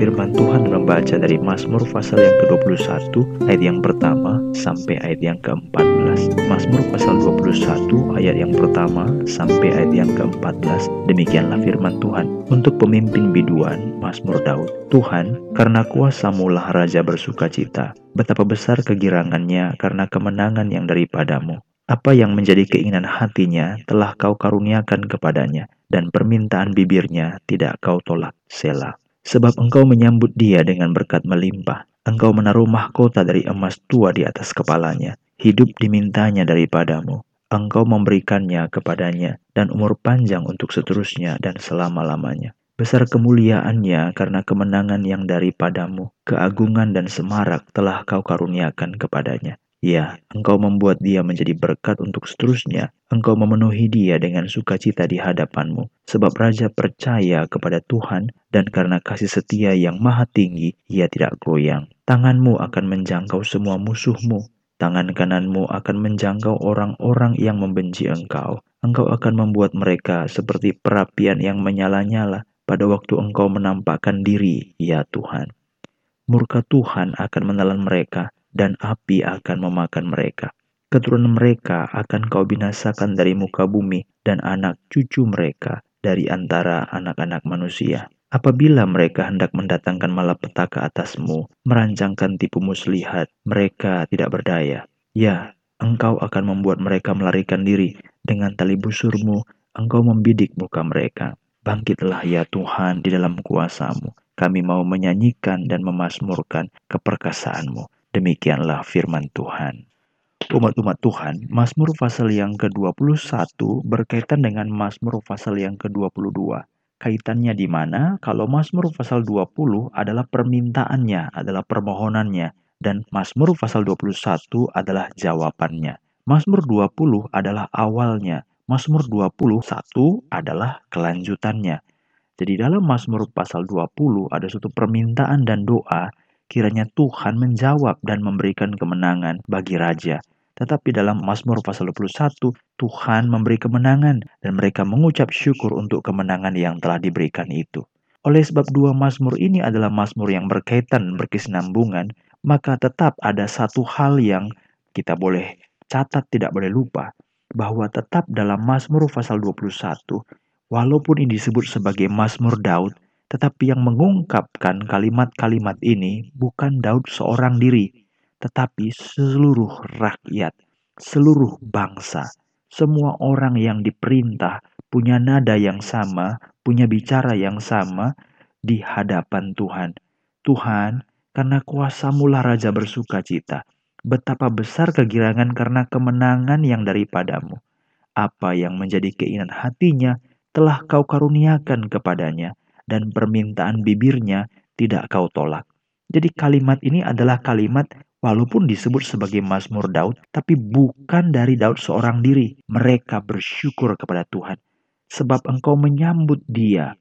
firman Tuhan membaca dari Mazmur pasal yang ke-21 ayat yang pertama sampai ayat yang ke-14. Mazmur pasal 21 ayat yang pertama sampai ayat yang ke-14. Demikianlah firman Tuhan. Untuk pemimpin biduan, Mazmur Daud. Tuhan, karena kuasamu lah Raja bersuka cita. Betapa besar kegirangannya karena kemenangan yang daripadamu. Apa yang menjadi keinginan hatinya telah kau karuniakan kepadanya, dan permintaan bibirnya tidak kau tolak. Selah. Sebab engkau menyambut dia dengan berkat melimpah. Engkau menaruh mahkota dari emas tua di atas kepalanya. Hidup dimintanya daripadamu. Engkau memberikannya kepadanya dan umur panjang untuk seterusnya dan selama-lamanya. Besar kemuliaannya karena kemenangan yang daripadamu, keagungan dan semarak telah kau karuniakan kepadanya. Ya, engkau membuat dia menjadi berkat untuk seterusnya. Engkau memenuhi dia dengan sukacita di hadapanmu. Sebab Raja percaya kepada Tuhan dan karena kasih setia yang maha tinggi, ia tidak goyang. Tanganmu akan menjangkau semua musuhmu. Tangan kananmu akan menjangkau orang-orang yang membenci engkau. Engkau akan membuat mereka seperti perapian yang menyala-nyala pada waktu engkau menampakkan diri, ya Tuhan. Murka Tuhan akan menelan mereka dan api akan memakan mereka. Keturunan mereka akan kau binasakan dari muka bumi dan anak cucu mereka dari antara anak-anak manusia. Apabila mereka hendak mendatangkan malapetaka atasmu, merancangkan tipu muslihat, mereka tidak berdaya. Ya, engkau akan membuat mereka melarikan diri. Dengan tali busurmu, engkau membidik muka mereka. Bangkitlah ya Tuhan di dalam kuasamu. Kami mau menyanyikan dan memasmurkan keperkasaanmu. Demikianlah firman Tuhan. Umat-umat Tuhan, Mazmur pasal yang ke-21 berkaitan dengan Mazmur pasal yang ke-22. Kaitannya di mana? Kalau Mazmur pasal 20 adalah permintaannya, adalah permohonannya, dan Mazmur pasal 21 adalah jawabannya. Mazmur 20 adalah awalnya, Mazmur 21 adalah kelanjutannya. Jadi dalam Mazmur pasal 20 ada suatu permintaan dan doa kiranya Tuhan menjawab dan memberikan kemenangan bagi raja. Tetapi dalam Mazmur pasal 21, Tuhan memberi kemenangan dan mereka mengucap syukur untuk kemenangan yang telah diberikan itu. Oleh sebab dua Mazmur ini adalah Mazmur yang berkaitan berkesinambungan, maka tetap ada satu hal yang kita boleh catat tidak boleh lupa bahwa tetap dalam Mazmur pasal 21 walaupun ini disebut sebagai Mazmur Daud tetapi yang mengungkapkan kalimat-kalimat ini bukan Daud seorang diri, tetapi seluruh rakyat, seluruh bangsa, semua orang yang diperintah punya nada yang sama, punya bicara yang sama di hadapan Tuhan. Tuhan, karena kuasamu lah Raja bersuka cita. Betapa besar kegirangan karena kemenangan yang daripadamu. Apa yang menjadi keinginan hatinya telah kau karuniakan kepadanya dan permintaan bibirnya tidak kau tolak. Jadi kalimat ini adalah kalimat walaupun disebut sebagai Mazmur Daud, tapi bukan dari Daud seorang diri. Mereka bersyukur kepada Tuhan. Sebab engkau menyambut dia.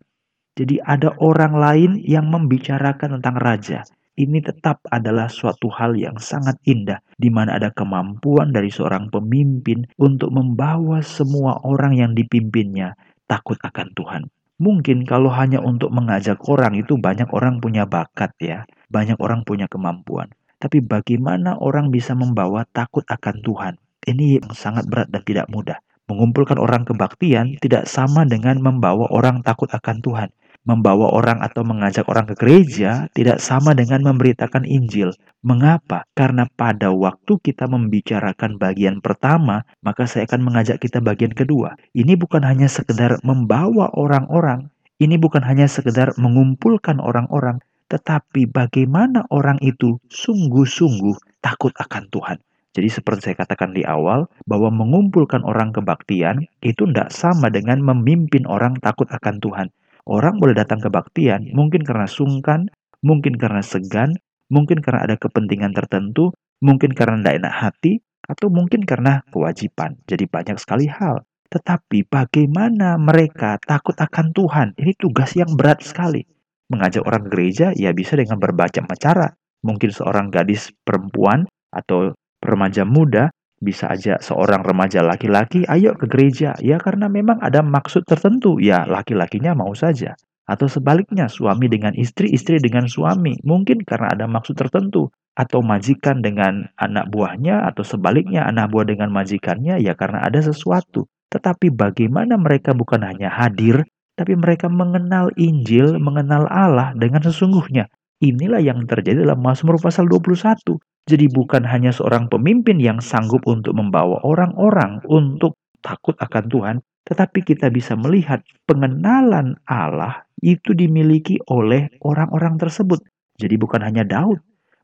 Jadi ada orang lain yang membicarakan tentang raja. Ini tetap adalah suatu hal yang sangat indah, di mana ada kemampuan dari seorang pemimpin untuk membawa semua orang yang dipimpinnya takut akan Tuhan. Mungkin kalau hanya untuk mengajak orang itu banyak orang punya bakat ya, banyak orang punya kemampuan. Tapi bagaimana orang bisa membawa takut akan Tuhan? Ini yang sangat berat dan tidak mudah. Mengumpulkan orang kebaktian tidak sama dengan membawa orang takut akan Tuhan. Membawa orang atau mengajak orang ke gereja tidak sama dengan memberitakan Injil. Mengapa? Karena pada waktu kita membicarakan bagian pertama, maka saya akan mengajak kita bagian kedua. Ini bukan hanya sekedar membawa orang-orang, ini bukan hanya sekedar mengumpulkan orang-orang, tetapi bagaimana orang itu sungguh-sungguh takut akan Tuhan. Jadi seperti saya katakan di awal, bahwa mengumpulkan orang kebaktian itu tidak sama dengan memimpin orang takut akan Tuhan. Orang boleh datang kebaktian mungkin karena sungkan, mungkin karena segan, Mungkin karena ada kepentingan tertentu, mungkin karena tidak enak hati, atau mungkin karena kewajiban. Jadi banyak sekali hal. Tetapi bagaimana mereka takut akan Tuhan? Ini tugas yang berat sekali. Mengajak orang gereja ya bisa dengan berbaca cara. Mungkin seorang gadis perempuan atau remaja muda bisa aja seorang remaja laki-laki ayo ke gereja ya karena memang ada maksud tertentu ya laki-lakinya mau saja Atau sebaliknya, suami dengan istri, istri dengan suami. Mungkin karena ada maksud tertentu. Atau majikan dengan anak buahnya, atau sebaliknya anak buah dengan majikannya, ya karena ada sesuatu. Tetapi bagaimana mereka bukan hanya hadir, tapi mereka mengenal Injil, mengenal Allah dengan sesungguhnya. Inilah yang terjadi dalam Mazmur pasal 21. Jadi bukan hanya seorang pemimpin yang sanggup untuk membawa orang-orang untuk takut akan Tuhan, tetapi kita bisa melihat pengenalan Allah itu dimiliki oleh orang-orang tersebut. Jadi bukan hanya Daud.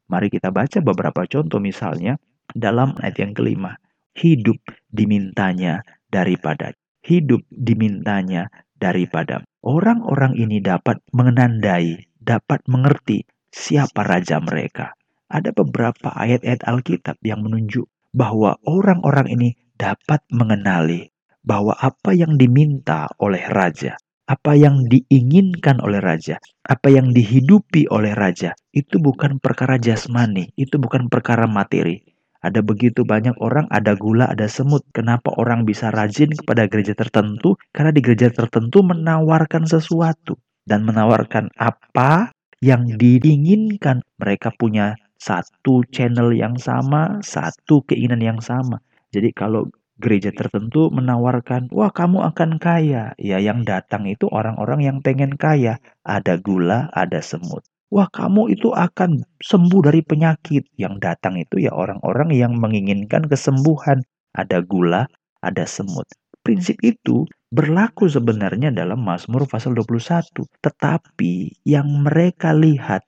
Mari kita baca beberapa contoh misalnya dalam ayat yang kelima. Hidup dimintanya daripada hidup dimintanya daripada orang-orang ini dapat mengenandai, dapat mengerti siapa raja mereka. Ada beberapa ayat-ayat Alkitab yang menunjuk bahwa orang-orang ini dapat mengenali bahwa apa yang diminta oleh raja apa yang diinginkan oleh raja, apa yang dihidupi oleh raja, itu bukan perkara jasmani, itu bukan perkara materi. Ada begitu banyak orang, ada gula, ada semut. Kenapa orang bisa rajin kepada gereja tertentu? Karena di gereja tertentu menawarkan sesuatu dan menawarkan apa yang diinginkan. Mereka punya satu channel yang sama, satu keinginan yang sama. Jadi kalau gereja tertentu menawarkan, wah kamu akan kaya. Ya yang datang itu orang-orang yang pengen kaya. Ada gula, ada semut. Wah kamu itu akan sembuh dari penyakit. Yang datang itu ya orang-orang yang menginginkan kesembuhan. Ada gula, ada semut. Prinsip itu berlaku sebenarnya dalam Mazmur pasal 21. Tetapi yang mereka lihat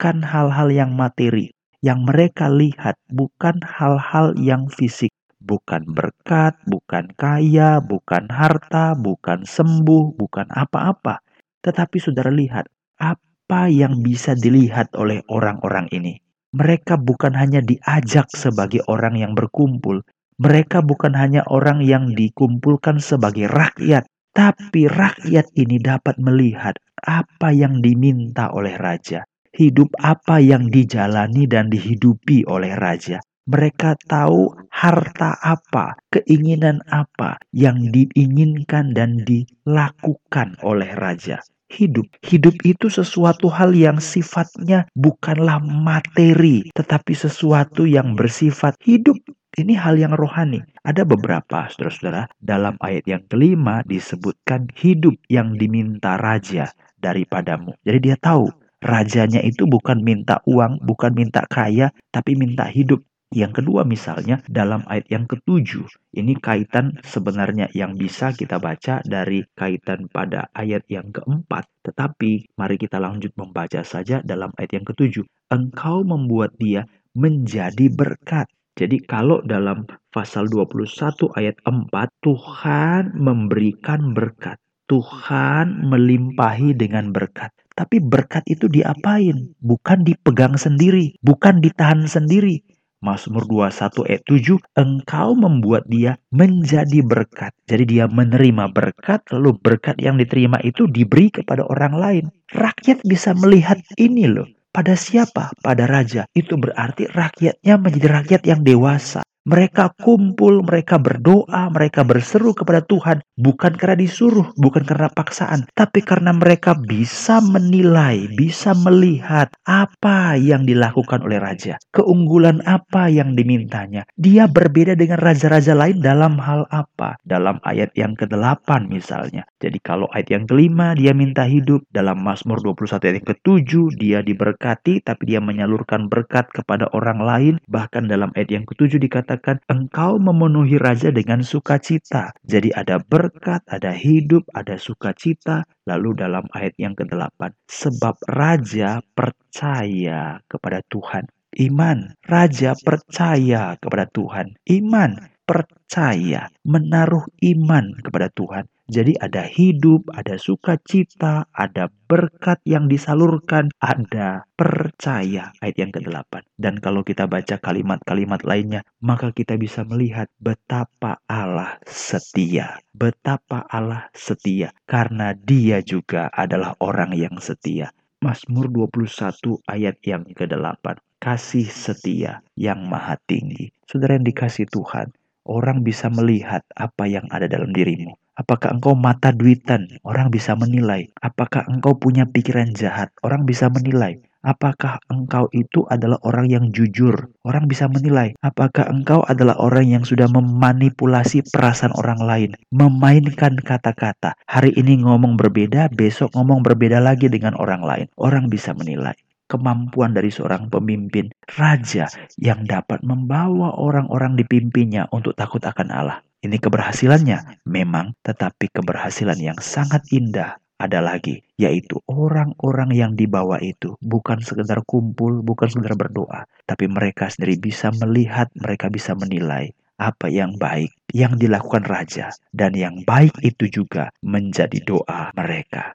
bukan hal-hal yang materi. Yang mereka lihat bukan hal-hal yang fisik bukan berkat, bukan kaya, bukan harta, bukan sembuh, bukan apa-apa. Tetapi saudara lihat, apa yang bisa dilihat oleh orang-orang ini? Mereka bukan hanya diajak sebagai orang yang berkumpul, mereka bukan hanya orang yang dikumpulkan sebagai rakyat, tapi rakyat ini dapat melihat apa yang diminta oleh raja, hidup apa yang dijalani dan dihidupi oleh raja. Mereka tahu harta apa, keinginan apa yang diinginkan dan dilakukan oleh raja. Hidup. Hidup itu sesuatu hal yang sifatnya bukanlah materi, tetapi sesuatu yang bersifat hidup. Ini hal yang rohani. Ada beberapa saudara-saudara dalam ayat yang kelima disebutkan hidup yang diminta raja daripadamu. Jadi dia tahu rajanya itu bukan minta uang, bukan minta kaya, tapi minta hidup. Yang kedua misalnya dalam ayat yang ketujuh. Ini kaitan sebenarnya yang bisa kita baca dari kaitan pada ayat yang keempat. Tetapi mari kita lanjut membaca saja dalam ayat yang ketujuh. Engkau membuat dia menjadi berkat. Jadi kalau dalam pasal 21 ayat 4 Tuhan memberikan berkat. Tuhan melimpahi dengan berkat. Tapi berkat itu diapain? Bukan dipegang sendiri, bukan ditahan sendiri, Mazmur 21 ayat 7, engkau membuat dia menjadi berkat. Jadi dia menerima berkat, lalu berkat yang diterima itu diberi kepada orang lain. Rakyat bisa melihat ini loh. Pada siapa? Pada raja. Itu berarti rakyatnya menjadi rakyat yang dewasa. Mereka kumpul, mereka berdoa, mereka berseru kepada Tuhan, bukan karena disuruh, bukan karena paksaan, tapi karena mereka bisa menilai, bisa melihat apa yang dilakukan oleh raja, keunggulan apa yang dimintanya. Dia berbeda dengan raja-raja lain dalam hal apa? Dalam ayat yang ke-8 misalnya. Jadi kalau ayat yang kelima dia minta hidup, dalam Mazmur 21 ayat yang ke-7 dia diberkati tapi dia menyalurkan berkat kepada orang lain, bahkan dalam ayat yang ke-7 dikatakan dikatakan engkau memenuhi raja dengan sukacita. Jadi ada berkat, ada hidup, ada sukacita. Lalu dalam ayat yang ke-8, sebab raja percaya kepada Tuhan. Iman, raja percaya kepada Tuhan. Iman, percaya, menaruh iman kepada Tuhan. Jadi ada hidup, ada sukacita, ada berkat yang disalurkan, ada percaya. Ayat yang ke-8. Dan kalau kita baca kalimat-kalimat lainnya, maka kita bisa melihat betapa Allah setia. Betapa Allah setia. Karena dia juga adalah orang yang setia. Mazmur 21 ayat yang ke-8. Kasih setia yang maha tinggi. Saudara yang dikasih Tuhan, Orang bisa melihat apa yang ada dalam dirimu. Apakah engkau mata duitan? Orang bisa menilai. Apakah engkau punya pikiran jahat? Orang bisa menilai. Apakah engkau itu adalah orang yang jujur? Orang bisa menilai. Apakah engkau adalah orang yang sudah memanipulasi perasaan orang lain, memainkan kata-kata? Hari ini ngomong berbeda, besok ngomong berbeda lagi dengan orang lain. Orang bisa menilai kemampuan dari seorang pemimpin, raja yang dapat membawa orang-orang dipimpinnya untuk takut akan Allah. Ini keberhasilannya memang, tetapi keberhasilan yang sangat indah ada lagi, yaitu orang-orang yang dibawa itu bukan sekedar kumpul, bukan sekedar berdoa, tapi mereka sendiri bisa melihat, mereka bisa menilai apa yang baik yang dilakukan raja, dan yang baik itu juga menjadi doa mereka.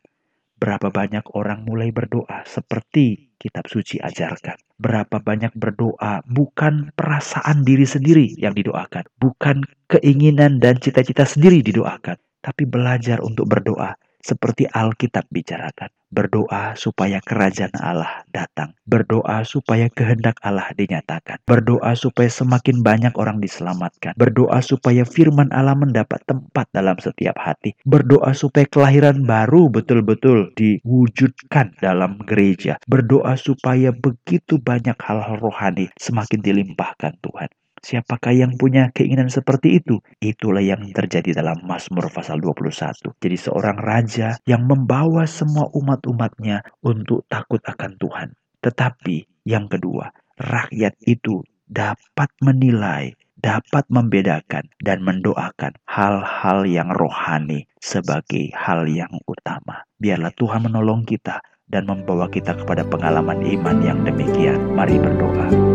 Berapa banyak orang mulai berdoa seperti kitab suci ajarkan. Berapa banyak berdoa bukan perasaan diri sendiri yang didoakan, bukan keinginan dan cita-cita sendiri didoakan, tapi belajar untuk berdoa seperti Alkitab bicarakan. Berdoa supaya kerajaan Allah datang. Berdoa supaya kehendak Allah dinyatakan. Berdoa supaya semakin banyak orang diselamatkan. Berdoa supaya firman Allah mendapat tempat dalam setiap hati. Berdoa supaya kelahiran baru betul-betul diwujudkan dalam gereja. Berdoa supaya begitu banyak hal-hal rohani semakin dilimpahkan Tuhan. Siapakah yang punya keinginan seperti itu? Itulah yang terjadi dalam Mazmur pasal 21. Jadi seorang raja yang membawa semua umat-umatnya untuk takut akan Tuhan. Tetapi yang kedua, rakyat itu dapat menilai, dapat membedakan dan mendoakan hal-hal yang rohani sebagai hal yang utama. Biarlah Tuhan menolong kita dan membawa kita kepada pengalaman iman yang demikian. Mari berdoa.